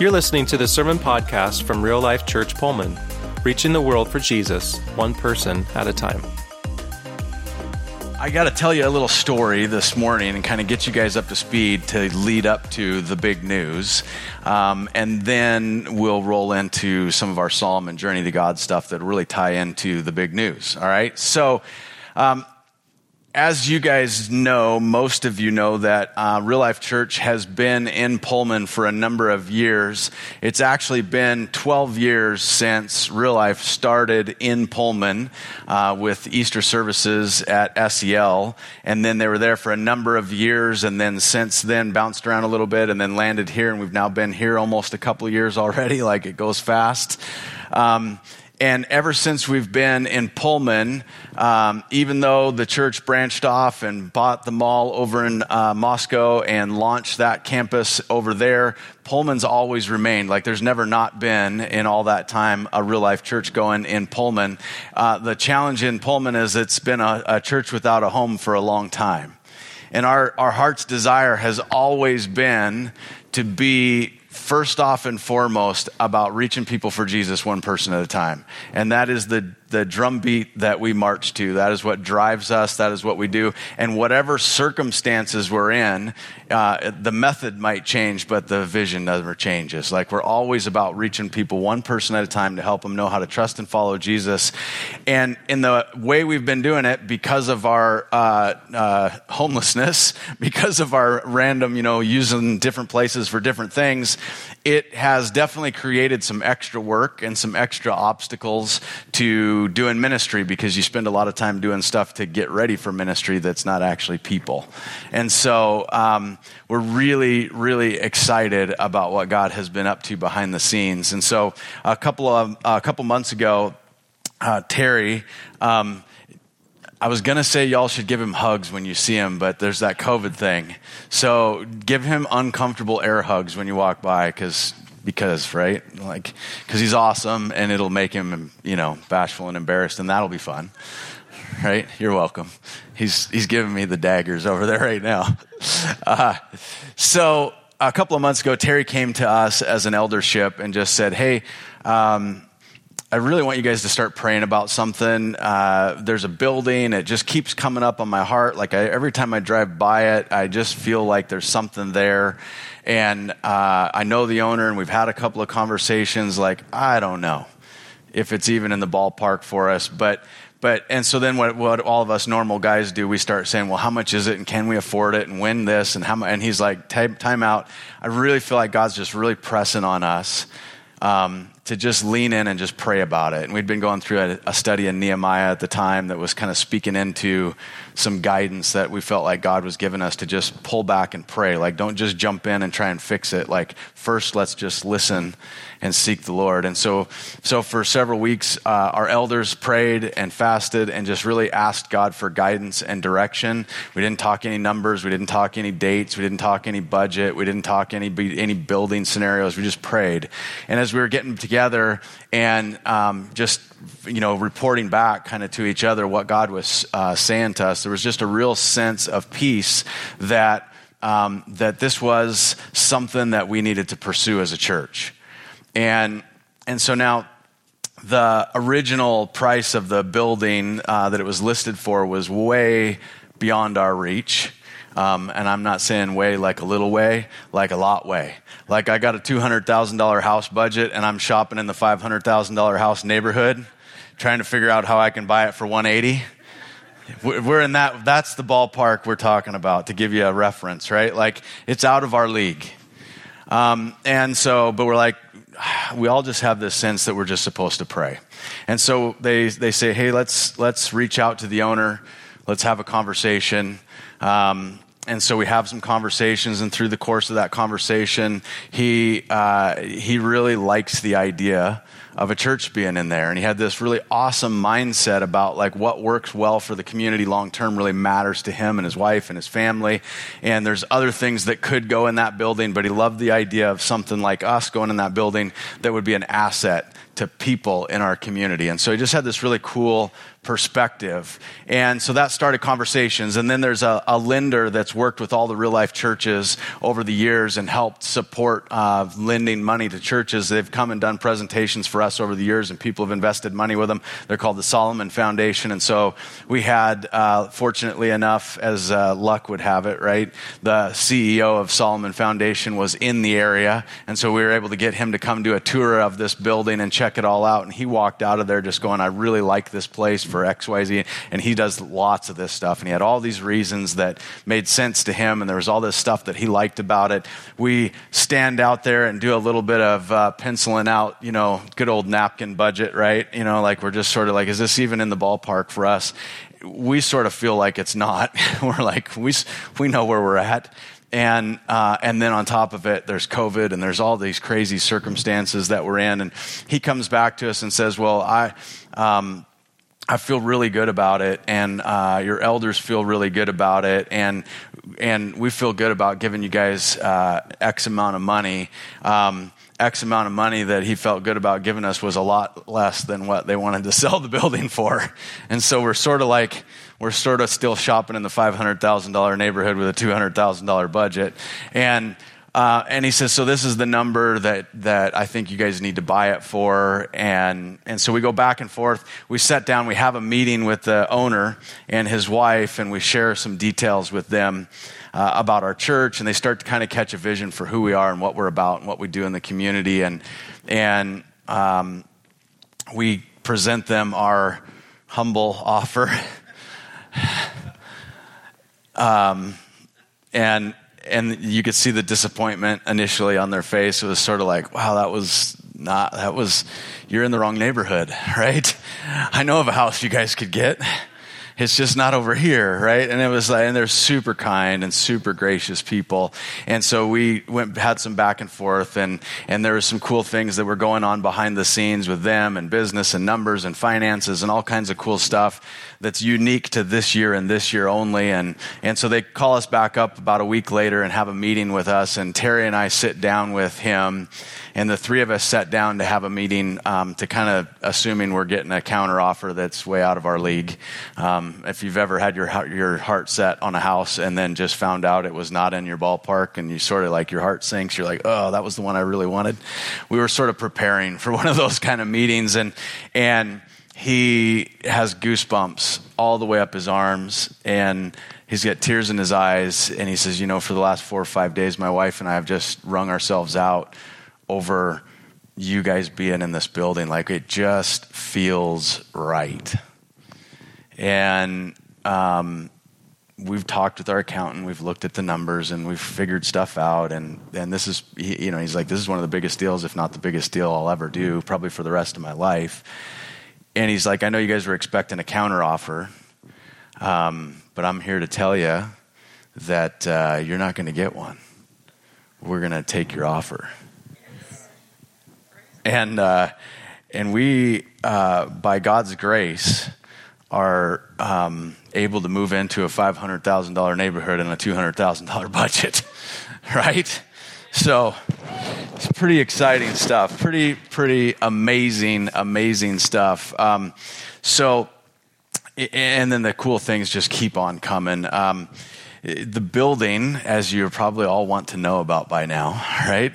You're listening to the Sermon Podcast from Real Life Church Pullman, reaching the world for Jesus, one person at a time. I got to tell you a little story this morning and kind of get you guys up to speed to lead up to the big news. Um, and then we'll roll into some of our Psalm and Journey to God stuff that really tie into the big news. All right. So, um, as you guys know, most of you know that uh, Real Life Church has been in Pullman for a number of years. It's actually been 12 years since Real Life started in Pullman uh, with Easter services at SEL. And then they were there for a number of years. And then since then, bounced around a little bit and then landed here. And we've now been here almost a couple years already. Like it goes fast. Um, and ever since we've been in Pullman, um, even though the church branched off and bought the mall over in uh, Moscow and launched that campus over there, Pullman's always remained. Like there's never not been in all that time a real life church going in Pullman. Uh, the challenge in Pullman is it's been a, a church without a home for a long time. And our, our heart's desire has always been to be first off and foremost about reaching people for Jesus one person at a time. And that is the the drumbeat that we march to. That is what drives us. That is what we do. And whatever circumstances we're in, uh, the method might change, but the vision never changes. Like we're always about reaching people one person at a time to help them know how to trust and follow Jesus. And in the way we've been doing it, because of our uh, uh, homelessness, because of our random, you know, using different places for different things, it has definitely created some extra work and some extra obstacles to doing ministry because you spend a lot of time doing stuff to get ready for ministry that's not actually people. And so um, we're really, really excited about what God has been up to behind the scenes. And so a couple of a couple months ago, uh, Terry. Um, I was going to say y'all should give him hugs when you see him, but there's that COVID thing. So give him uncomfortable air hugs when you walk by because because right like because he's awesome and it'll make him you know bashful and embarrassed and that'll be fun right you're welcome he's he's giving me the daggers over there right now uh, so a couple of months ago terry came to us as an eldership and just said hey um, I really want you guys to start praying about something. Uh, there's a building, it just keeps coming up on my heart. Like I, every time I drive by it, I just feel like there's something there. And uh, I know the owner, and we've had a couple of conversations. Like, I don't know if it's even in the ballpark for us. But, but and so then what, what all of us normal guys do, we start saying, well, how much is it, and can we afford it, and when this, and how much? And he's like, time, time out. I really feel like God's just really pressing on us. Um, to just lean in and just pray about it. And we'd been going through a, a, study in Nehemiah at the time that was kind of speaking into some guidance that we felt like God was giving us to just pull back and pray. Like, don't just jump in and try and fix it. Like, first, let's just listen and seek the Lord. And so, so for several weeks, uh, our elders prayed and fasted and just really asked God for guidance and direction. We didn't talk any numbers. We didn't talk any dates. We didn't talk any budget. We didn't talk any, any building scenarios. We just prayed. And as we were getting together and um, just you know reporting back kind of to each other what God was uh, saying to us, there was just a real sense of peace that um, that this was something that we needed to pursue as a church. And, and so now the original price of the building uh, that it was listed for was way beyond our reach. Um, and I'm not saying way like a little way, like a lot way. Like I got a $200,000 house budget and I'm shopping in the $500,000 house neighborhood, trying to figure out how I can buy it for 180. We're in that, that's the ballpark we're talking about to give you a reference, right? Like it's out of our league. Um, and so, but we're like, we all just have this sense that we're just supposed to pray. And so they, they say, hey, let's, let's reach out to the owner. Let's have a conversation. Um, and so we have some conversations, and through the course of that conversation, he, uh, he really likes the idea of a church being in there. And he had this really awesome mindset about like what works well for the community long term really matters to him and his wife and his family. And there's other things that could go in that building, but he loved the idea of something like us going in that building that would be an asset to people in our community. And so he just had this really cool perspective. And so that started conversations. And then there's a, a lender that's worked with all the real life churches over the years and helped support uh, lending money to churches. They've come and done presentations for us over the years, and people have invested money with them. They're called the Solomon Foundation. And so we had, uh, fortunately enough, as uh, luck would have it, right? The CEO of Solomon Foundation was in the area. And so we were able to get him to come do a tour of this building and check it all out. And he walked out of there just going, I really like this place for for XYZ. And he does lots of this stuff. And he had all these reasons that made sense to him. And there was all this stuff that he liked about it. We stand out there and do a little bit of uh, penciling out, you know, good old napkin budget, right? You know, like we're just sort of like, is this even in the ballpark for us? We sort of feel like it's not. we're like, we, we know where we're at and uh, and then on top of it, there's COVID, and there's all these crazy circumstances that we're in. And he comes back to us and says, "Well, I." Um, I feel really good about it, and uh, your elders feel really good about it, and and we feel good about giving you guys uh, X amount of money. Um, X amount of money that he felt good about giving us was a lot less than what they wanted to sell the building for, and so we're sort of like we're sort of still shopping in the five hundred thousand dollar neighborhood with a two hundred thousand dollar budget, and uh, and he says, so this is the number that, that I think you guys need to buy it for. And, and so we go back and forth. We sit down, we have a meeting with the owner and his wife, and we share some details with them uh, about our church. And they start to kind of catch a vision for who we are and what we're about and what we do in the community. And, and um, we present them our humble offer. um, and and you could see the disappointment initially on their face. It was sort of like, wow, that was not, that was, you're in the wrong neighborhood, right? I know of a house you guys could get it's just not over here, right? And it was like, and they're super kind and super gracious people. And so we went, had some back and forth and, and there were some cool things that were going on behind the scenes with them and business and numbers and finances and all kinds of cool stuff that's unique to this year and this year only. And, and so they call us back up about a week later and have a meeting with us. And Terry and I sit down with him and the three of us sat down to have a meeting um, to kind of assuming we're getting a counter offer that's way out of our league. Um, if you've ever had your your heart set on a house and then just found out it was not in your ballpark, and you sort of like your heart sinks, you're like, oh, that was the one I really wanted. We were sort of preparing for one of those kind of meetings, and and he has goosebumps all the way up his arms and he's got tears in his eyes and he says you know for the last four or five days my wife and i have just wrung ourselves out over you guys being in this building. Like it just feels right. And um, we've talked with our accountant, we've looked at the numbers, and we've figured stuff out. And, and this is, you know, he's like, this is one of the biggest deals, if not the biggest deal I'll ever do, probably for the rest of my life. And he's like, I know you guys were expecting a counteroffer, um, but I'm here to tell you that uh, you're not going to get one. We're going to take your offer and uh, and we, uh, by God's grace, are um, able to move into a five hundred thousand dollar neighborhood and a two hundred thousand dollar budget, right? So it's pretty exciting stuff. Pretty pretty amazing amazing stuff. Um, so, and then the cool things just keep on coming. Um, the building, as you probably all want to know about by now, right?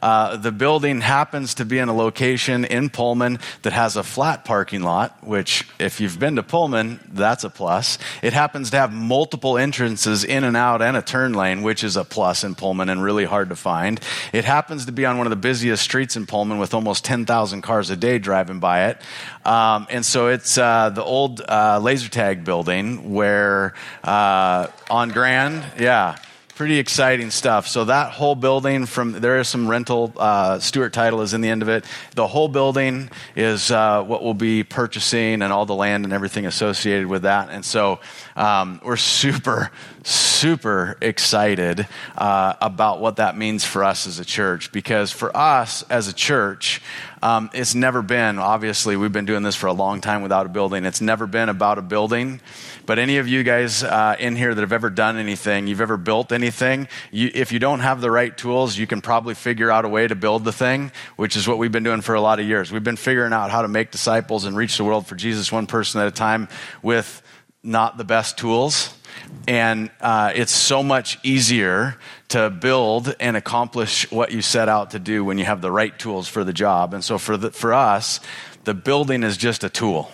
Uh, the building happens to be in a location in Pullman that has a flat parking lot, which, if you've been to Pullman, that's a plus. It happens to have multiple entrances in and out and a turn lane, which is a plus in Pullman and really hard to find. It happens to be on one of the busiest streets in Pullman with almost 10,000 cars a day driving by it. Um, and so it's uh, the old uh, laser tag building where uh, on Grand, yeah pretty exciting stuff. So that whole building, from there is some rental. Uh, Stewart Title is in the end of it. The whole building is uh, what we'll be purchasing, and all the land and everything associated with that. And so um, we're super, super excited uh, about what that means for us as a church. Because for us as a church, Um, it's never been, obviously, we've been doing this for a long time without a building. It's never been about a building. But any of you guys uh, in here that have ever done anything, you've ever built anything, you, if you don't have the right tools, you can probably figure out a way to build the thing, which is what we've been doing for a lot of years. We've been figuring out how to make disciples and reach the world for Jesus one person at a time with not the best tools. And uh, it's so much easier to build and accomplish what you set out to do when you have the right tools for the job. And so for, the, for us, the building is just a tool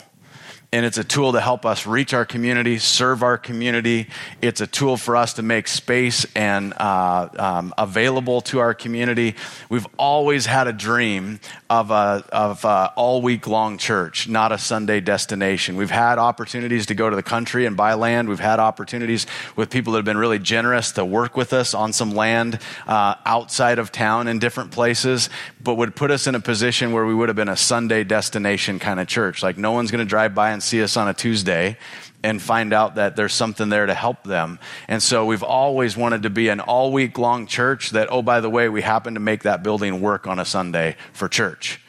and it's a tool to help us reach our community, serve our community. It's a tool for us to make space and uh, um, available to our community. We've always had a dream of a of a all week long church, not a Sunday destination. We've had opportunities to go to the country and buy land. We've had opportunities with people that have been really generous to work with us on some land uh, outside of town in different places, but would put us in a position where we would have been a Sunday destination kind of church. Like no one's going to drive by and see us on a Tuesday and find out that there's something there to help them. And so we've always wanted to be an all week long church that, oh, by the way, we happen to make that building work on a Sunday for church.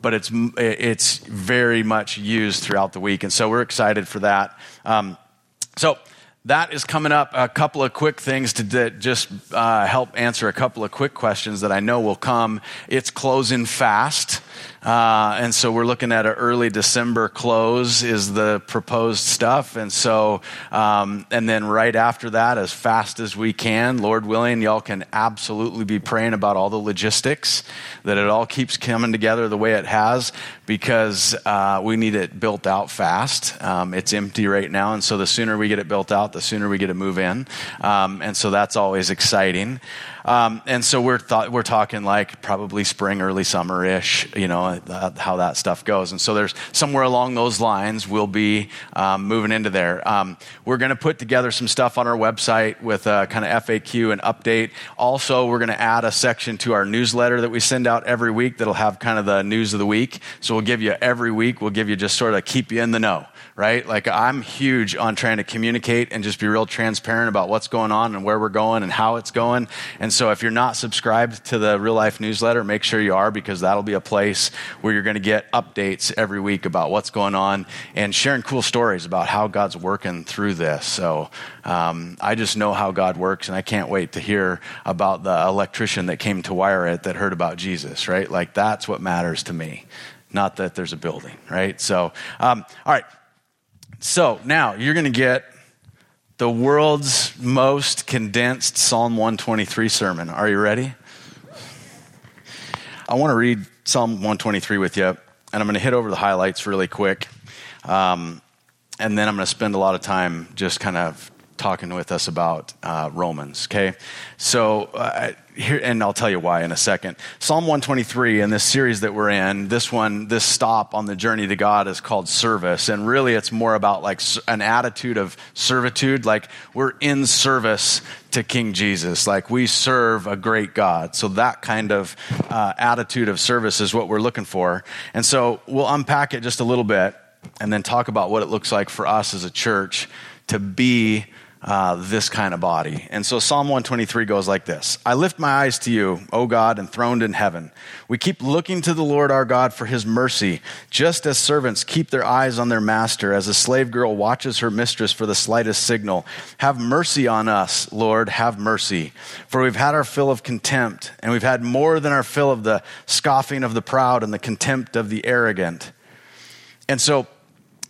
But it's, it's very much used throughout the week. And so we're excited for that. Um, so, that is coming up. A couple of quick things to just uh, help answer a couple of quick questions that I know will come. It's closing fast. Uh, and so we're looking at an early December close is the proposed stuff. And so, um, and then right after that, as fast as we can, Lord willing, y'all can absolutely be praying about all the logistics, that it all keeps coming together the way it has, because uh, we need it built out fast. Um, it's empty right now. And so the sooner we get it built out, the sooner we get to move in. Um, and so that's always exciting. Um, and so we're th- we're talking like probably spring, early summer ish, you know, uh, how that stuff goes. And so there's somewhere along those lines we'll be um, moving into there. Um, we're going to put together some stuff on our website with a kind of FAQ and update. Also, we're going to add a section to our newsletter that we send out every week that'll have kind of the news of the week. So we'll give you every week. We'll give you just sort of keep you in the know right? Like I'm huge on trying to communicate and just be real transparent about what's going on and where we're going and how it's going. And so if you're not subscribed to the real life newsletter, make sure you are because that'll be a place where you're going to get updates every week about what's going on and sharing cool stories about how God's working through this. So um, I just know how God works and I can't wait to hear about the electrician that came to wire it that heard about Jesus, right? Like that's what matters to me not that there's a building, right? So, um, all right, so now you're going to get the world's most condensed Psalm 123 sermon. Are you ready? I want to read Psalm 123 with you, and I'm going to hit over the highlights really quick. Um, and then I'm going to spend a lot of time just kind of talking with us about uh, Romans, okay? So, uh, here, and I'll tell you why in a second. Psalm 123 in this series that we're in, this one, this stop on the journey to God is called service. And really, it's more about like an attitude of servitude. Like we're in service to King Jesus. Like we serve a great God. So that kind of uh, attitude of service is what we're looking for. And so we'll unpack it just a little bit and then talk about what it looks like for us as a church to be uh, this kind of body. And so Psalm 123 goes like this I lift my eyes to you, O God, enthroned in heaven. We keep looking to the Lord our God for his mercy, just as servants keep their eyes on their master, as a slave girl watches her mistress for the slightest signal. Have mercy on us, Lord, have mercy. For we've had our fill of contempt, and we've had more than our fill of the scoffing of the proud and the contempt of the arrogant. And so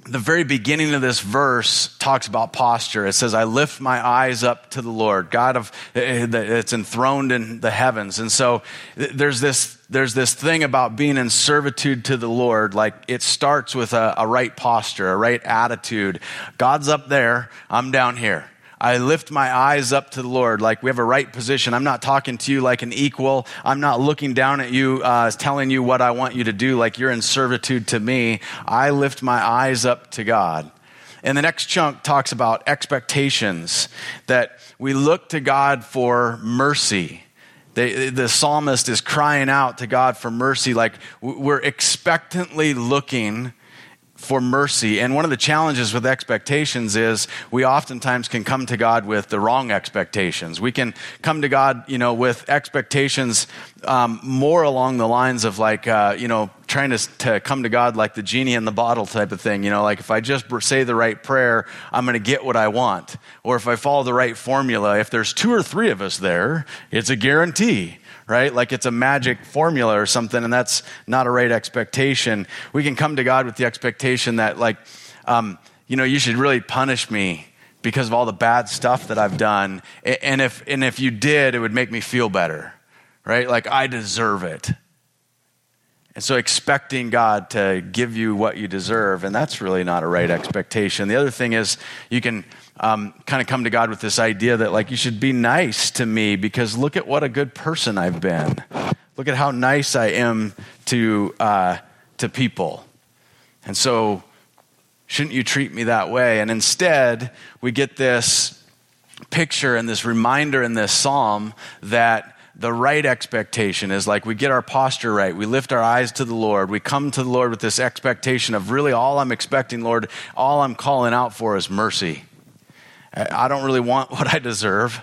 the very beginning of this verse talks about posture. It says, I lift my eyes up to the Lord, God of, eh, it's enthroned in the heavens. And so there's this, there's this thing about being in servitude to the Lord. Like it starts with a, a right posture, a right attitude. God's up there, I'm down here. I lift my eyes up to the Lord, like we have a right position. I'm not talking to you like an equal. I'm not looking down at you, uh, telling you what I want you to do, like you're in servitude to me. I lift my eyes up to God. And the next chunk talks about expectations, that we look to God for mercy. The, the psalmist is crying out to God for mercy, like we're expectantly looking for mercy. And one of the challenges with expectations is we oftentimes can come to God with the wrong expectations. We can come to God, you know, with expectations um, more along the lines of like, uh, you know, trying to, to come to God like the genie in the bottle type of thing. You know, like if I just say the right prayer, I'm going to get what I want. Or if I follow the right formula, if there's two or three of us there, it's a guarantee right? Like it's a magic formula or something, and that's not a right expectation. We can come to God with the expectation that, like, um, you know, you should really punish me because of all the bad stuff that I've done. And if, and if you did, it would make me feel better, right? Like I deserve it. And so expecting God to give you what you deserve, and that's really not a right expectation. The other thing is you can um, kind of come to God with this idea that, like, you should be nice to me because look at what a good person I've been. Look at how nice I am to, uh, to people. And so, shouldn't you treat me that way? And instead, we get this picture and this reminder in this psalm that the right expectation is like we get our posture right. We lift our eyes to the Lord. We come to the Lord with this expectation of really all I'm expecting, Lord, all I'm calling out for is mercy. I don't really want what I deserve.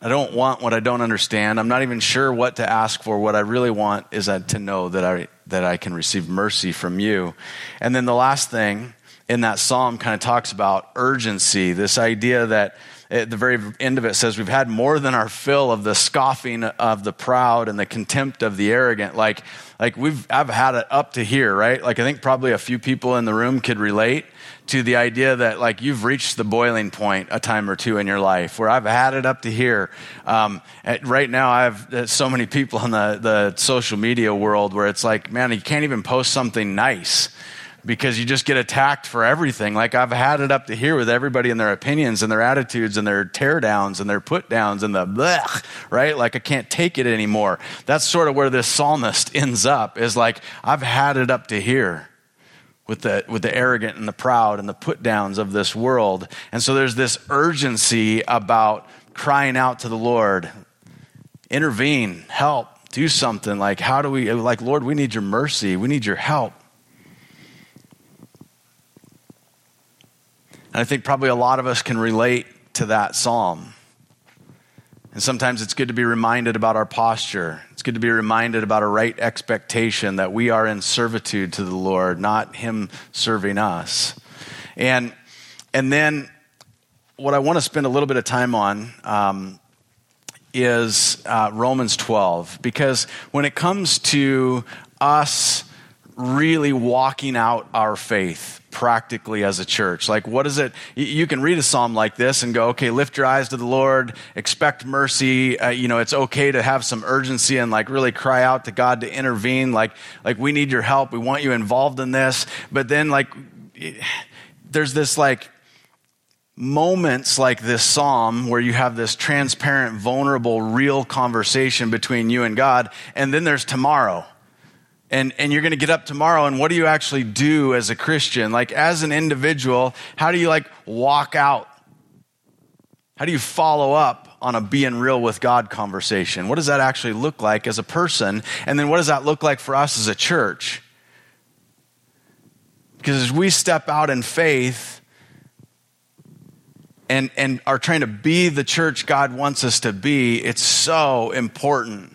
I don't want what I don't understand. I'm not even sure what to ask for. What I really want is to know that I, that I can receive mercy from you. And then the last thing in that psalm kind of talks about urgency this idea that at the very end of it says we've had more than our fill of the scoffing of the proud and the contempt of the arrogant like like we've i've had it up to here right like i think probably a few people in the room could relate to the idea that like you've reached the boiling point a time or two in your life where i've had it up to here um, right now i have so many people in the, the social media world where it's like man you can't even post something nice because you just get attacked for everything. Like I've had it up to here with everybody and their opinions and their attitudes and their teardowns and their put downs and the blech, right? Like I can't take it anymore. That's sort of where this psalmist ends up is like, I've had it up to here with the, with the arrogant and the proud and the put downs of this world. And so there's this urgency about crying out to the Lord, intervene, help, do something. Like, how do we, like, Lord, we need your mercy. We need your help. And I think probably a lot of us can relate to that psalm. And sometimes it's good to be reminded about our posture. It's good to be reminded about a right expectation that we are in servitude to the Lord, not Him serving us. And, and then what I want to spend a little bit of time on um, is uh, Romans 12, because when it comes to us really walking out our faith, practically as a church? Like, what is it? You can read a psalm like this and go, okay, lift your eyes to the Lord, expect mercy. Uh, you know, it's okay to have some urgency and like really cry out to God to intervene. Like, like we need your help. We want you involved in this. But then, like, there's this like moments like this psalm where you have this transparent, vulnerable, real conversation between you and God. And then there's tomorrow and, and you're going to get up tomorrow and what do you actually do as a christian? Like as an individual how do you like walk out? How do you follow up on a being real with god conversation? What does that actually look like as a person? And then what does that look like for us as a church? Because as we step out in faith and, and are trying to be the church god wants us to be it's so important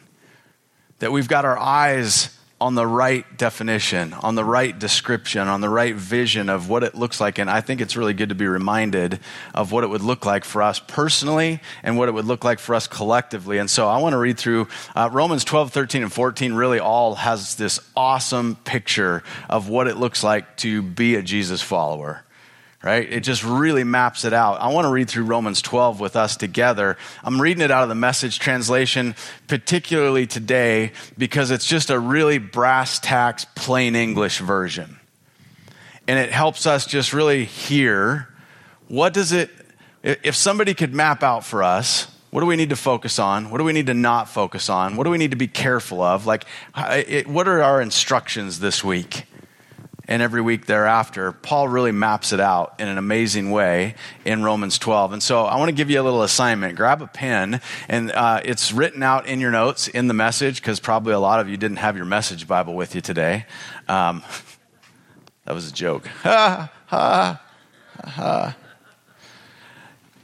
that we've got our eyes on the right definition, on the right description, on the right vision of what it looks like. And I think it's really good to be reminded of what it would look like for us personally and what it would look like for us collectively. And so I want to read through uh, Romans 12, 13, and 14, really all has this awesome picture of what it looks like to be a Jesus follower right? It just really maps it out. I want to read through Romans 12 with us together. I'm reading it out of the message translation, particularly today, because it's just a really brass tacks, plain English version. And it helps us just really hear what does it, if somebody could map out for us, what do we need to focus on? What do we need to not focus on? What do we need to be careful of? Like, what are our instructions this week? And every week thereafter, Paul really maps it out in an amazing way in Romans 12. And so I want to give you a little assignment. Grab a pen, and uh, it's written out in your notes in the message because probably a lot of you didn't have your message Bible with you today. Um, that was a joke. Ha, ha, ha.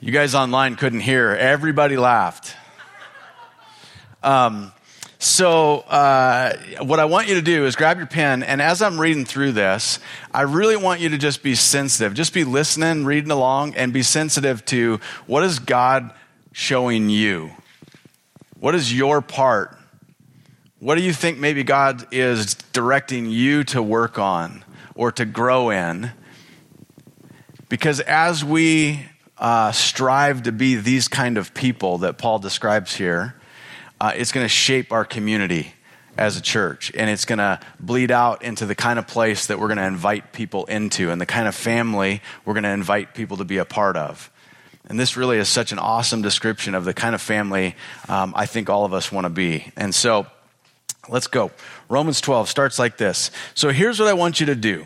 You guys online couldn't hear. Everybody laughed. Um, So, uh, what I want you to do is grab your pen, and as I'm reading through this, I really want you to just be sensitive. Just be listening, reading along, and be sensitive to what is God showing you? What is your part? What do you think maybe God is directing you to work on or to grow in? Because as we uh, strive to be these kind of people that Paul describes here, uh, it's going to shape our community as a church. And it's going to bleed out into the kind of place that we're going to invite people into and the kind of family we're going to invite people to be a part of. And this really is such an awesome description of the kind of family um, I think all of us want to be. And so let's go. Romans 12 starts like this. So here's what I want you to do.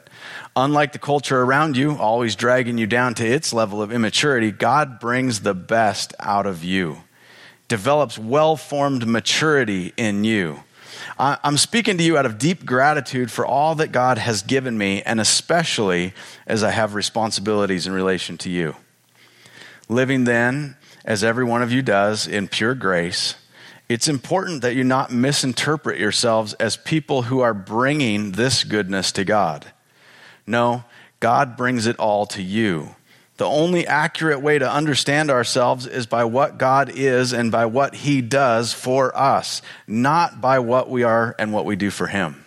Unlike the culture around you, always dragging you down to its level of immaturity, God brings the best out of you, develops well formed maturity in you. I'm speaking to you out of deep gratitude for all that God has given me, and especially as I have responsibilities in relation to you. Living then, as every one of you does, in pure grace, it's important that you not misinterpret yourselves as people who are bringing this goodness to God. No, God brings it all to you. The only accurate way to understand ourselves is by what God is and by what He does for us, not by what we are and what we do for Him.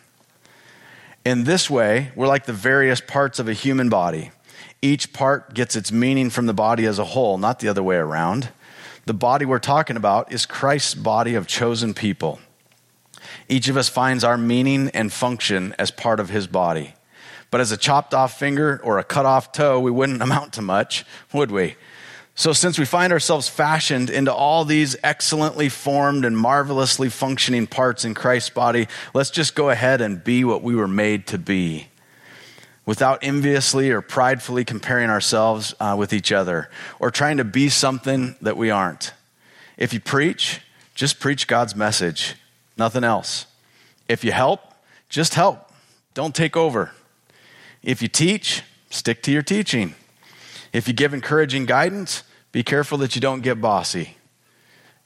In this way, we're like the various parts of a human body. Each part gets its meaning from the body as a whole, not the other way around. The body we're talking about is Christ's body of chosen people. Each of us finds our meaning and function as part of His body. But as a chopped off finger or a cut off toe, we wouldn't amount to much, would we? So, since we find ourselves fashioned into all these excellently formed and marvelously functioning parts in Christ's body, let's just go ahead and be what we were made to be without enviously or pridefully comparing ourselves uh, with each other or trying to be something that we aren't. If you preach, just preach God's message, nothing else. If you help, just help, don't take over. If you teach, stick to your teaching. If you give encouraging guidance, be careful that you don't get bossy.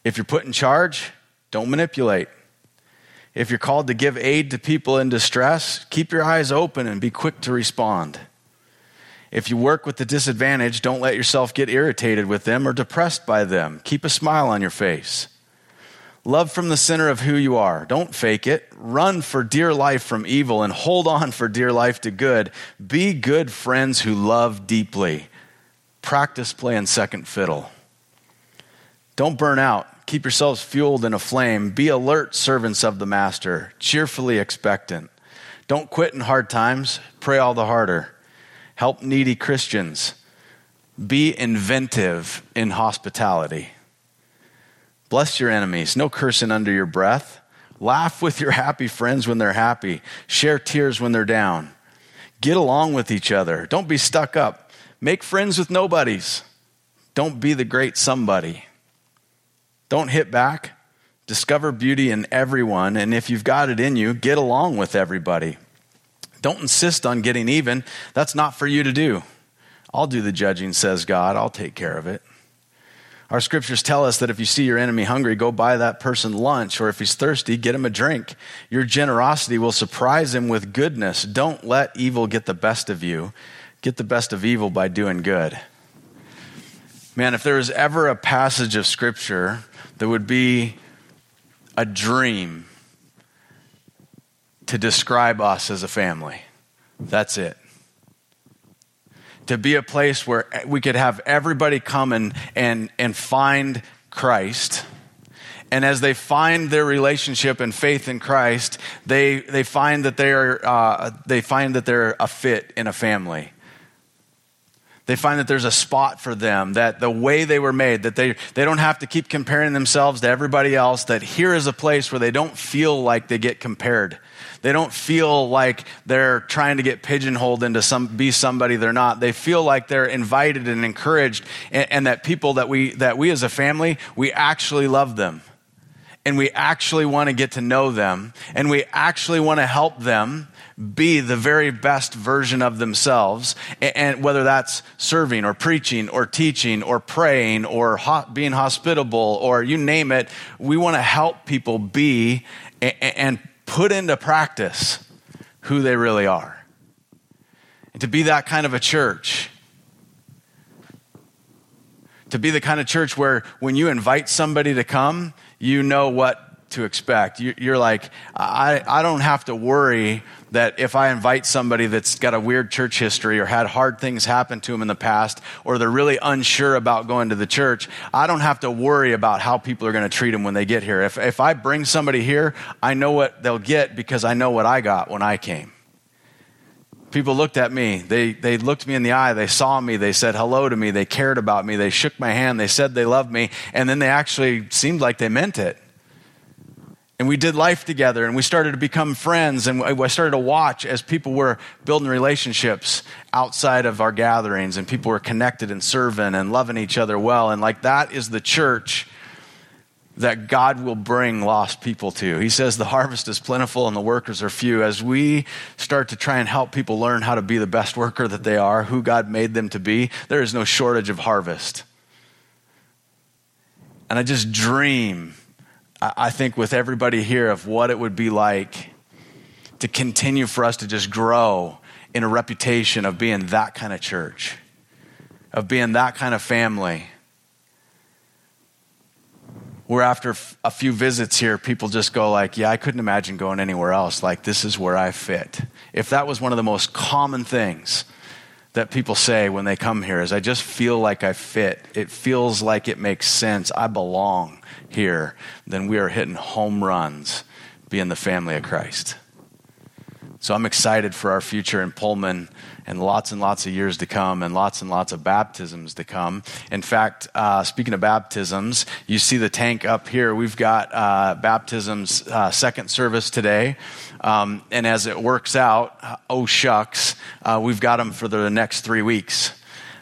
If you're put in charge, don't manipulate. If you're called to give aid to people in distress, keep your eyes open and be quick to respond. If you work with the disadvantaged, don't let yourself get irritated with them or depressed by them. Keep a smile on your face. Love from the center of who you are. Don't fake it. Run for dear life from evil and hold on for dear life to good. Be good friends who love deeply. Practice playing second fiddle. Don't burn out. Keep yourselves fueled in a flame. Be alert servants of the Master, cheerfully expectant. Don't quit in hard times. Pray all the harder. Help needy Christians. Be inventive in hospitality. Bless your enemies. No cursing under your breath. Laugh with your happy friends when they're happy. Share tears when they're down. Get along with each other. Don't be stuck up. Make friends with nobodies. Don't be the great somebody. Don't hit back. Discover beauty in everyone. And if you've got it in you, get along with everybody. Don't insist on getting even. That's not for you to do. I'll do the judging, says God. I'll take care of it. Our scriptures tell us that if you see your enemy hungry, go buy that person lunch, or if he's thirsty, get him a drink. Your generosity will surprise him with goodness. Don't let evil get the best of you. Get the best of evil by doing good. Man, if there was ever a passage of scripture that would be a dream to describe us as a family, that's it to be a place where we could have everybody come and, and, and find Christ. And as they find their relationship and faith in Christ, they, they, find that they're, uh, they find that they're a fit in a family. They find that there's a spot for them, that the way they were made, that they, they don't have to keep comparing themselves to everybody else, that here is a place where they don't feel like they get compared. They don't feel like they're trying to get pigeonholed into some, be somebody they're not. They feel like they're invited and encouraged and, and that people that we, that we as a family, we actually love them and we actually want to get to know them and we actually want to help them be the very best version of themselves. And whether that's serving or preaching or teaching or praying or being hospitable or you name it, we want to help people be and put into practice who they really are. And to be that kind of a church, to be the kind of church where when you invite somebody to come, you know what to expect. You're like, I, I don't have to worry that if I invite somebody that's got a weird church history or had hard things happen to them in the past, or they're really unsure about going to the church, I don't have to worry about how people are going to treat them when they get here. If, if I bring somebody here, I know what they'll get because I know what I got when I came. People looked at me. They, they looked me in the eye. They saw me. They said hello to me. They cared about me. They shook my hand. They said they loved me. And then they actually seemed like they meant it. And we did life together and we started to become friends. And I started to watch as people were building relationships outside of our gatherings and people were connected and serving and loving each other well. And like that is the church that God will bring lost people to. He says the harvest is plentiful and the workers are few. As we start to try and help people learn how to be the best worker that they are, who God made them to be, there is no shortage of harvest. And I just dream I think, with everybody here of what it would be like to continue for us to just grow in a reputation of being that kind of church, of being that kind of family. Where after a few visits here, people just go like, "Yeah, I couldn't imagine going anywhere else. Like this is where I fit." If that was one of the most common things that people say when they come here, is I just feel like I fit. It feels like it makes sense. I belong here, then we are hitting home runs being the family of Christ. So I'm excited for our future in Pullman and lots and lots of years to come and lots and lots of baptisms to come. In fact, uh, speaking of baptisms, you see the tank up here. We've got uh, baptisms uh, second service today. Um, and as it works out, oh shucks, uh, we've got them for the next three weeks.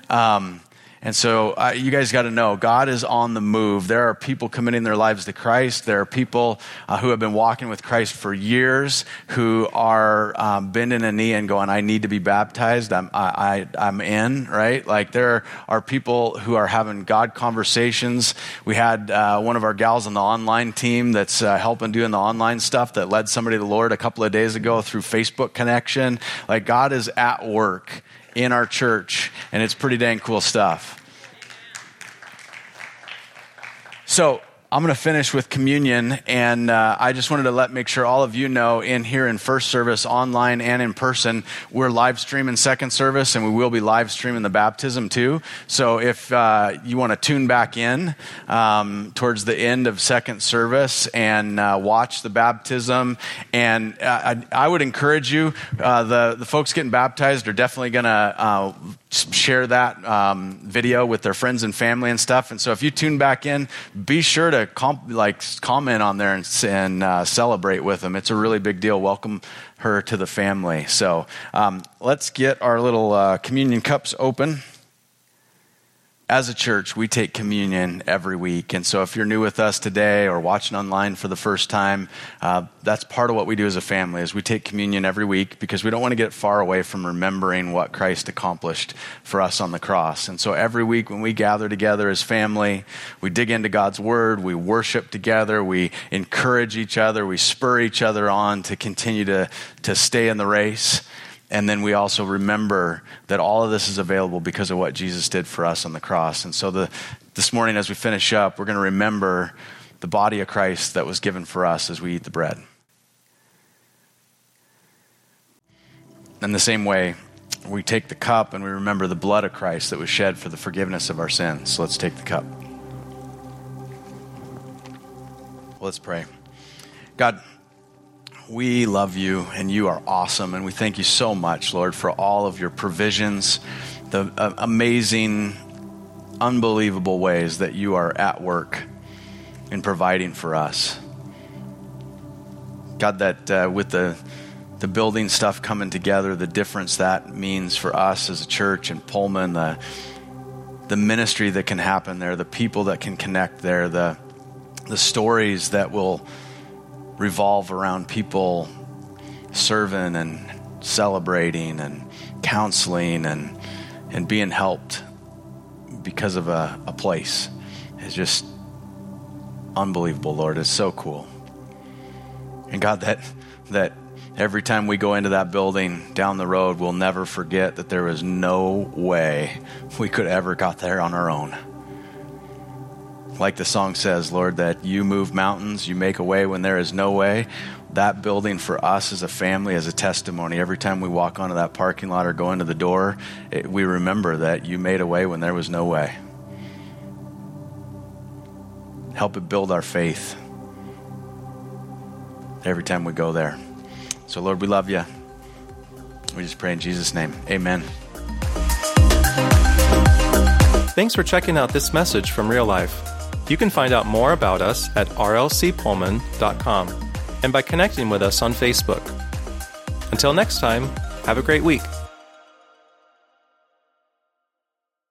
Um, and so uh, you guys got to know God is on the move. There are people committing their lives to Christ. There are people uh, who have been walking with Christ for years who are um, bending a knee and going, I need to be baptized. I'm, I, I, am in, right? Like there are people who are having God conversations. We had uh, one of our gals on the online team that's uh, helping doing the online stuff that led somebody to the Lord a couple of days ago through Facebook connection. Like God is at work in our church, and it's pretty dang cool stuff. So, I'm going to finish with communion, and uh, I just wanted to let make sure all of you know in here in first service, online and in person, we're live streaming second service, and we will be live streaming the baptism too. So if uh, you want to tune back in um, towards the end of second service and uh, watch the baptism, and uh, I, I, would encourage you, uh, the the folks getting baptized are definitely going to uh, share that um, video with their friends and family and stuff. And so if you tune back in, be sure to comp- like comment on there and, and uh, celebrate with them. It's a really big deal. Welcome her to the family. So um, let's get our little uh, communion cups open as a church, we take communion every week. And so if you're new with us today or watching online for the first time, uh, that's part of what we do as a family is we take communion every week because we don't want to get far away from remembering what Christ accomplished for us on the cross. And so every week when we gather together as family, we dig into God's word, we worship together, we encourage each other, we spur each other on to continue to, to stay in the race. And then we also remember that all of this is available because of what Jesus did for us on the cross. And so the, this morning, as we finish up, we're going to remember the body of Christ that was given for us as we eat the bread. In the same way, we take the cup and we remember the blood of Christ that was shed for the forgiveness of our sins. So let's take the cup. Let's pray. God, we love you and you are awesome. And we thank you so much, Lord, for all of your provisions the uh, amazing, unbelievable ways that you are at work in providing for us. God, that uh, with the the building stuff coming together, the difference that means for us as a church in Pullman, the the ministry that can happen there, the people that can connect there, the the stories that will revolve around people serving and celebrating and counseling and and being helped because of a, a place is just unbelievable, Lord. It's so cool. And God, that that every time we go into that building down the road, we'll never forget that there was no way we could ever got there on our own. Like the song says, Lord, that you move mountains, you make a way when there is no way. That building for us as a family, as a testimony, every time we walk onto that parking lot or go into the door, it, we remember that you made a way when there was no way. Help it build our faith every time we go there. So, Lord, we love you. We just pray in Jesus' name. Amen. Thanks for checking out this message from Real Life. You can find out more about us at rlcpullman.com and by connecting with us on Facebook. Until next time, have a great week.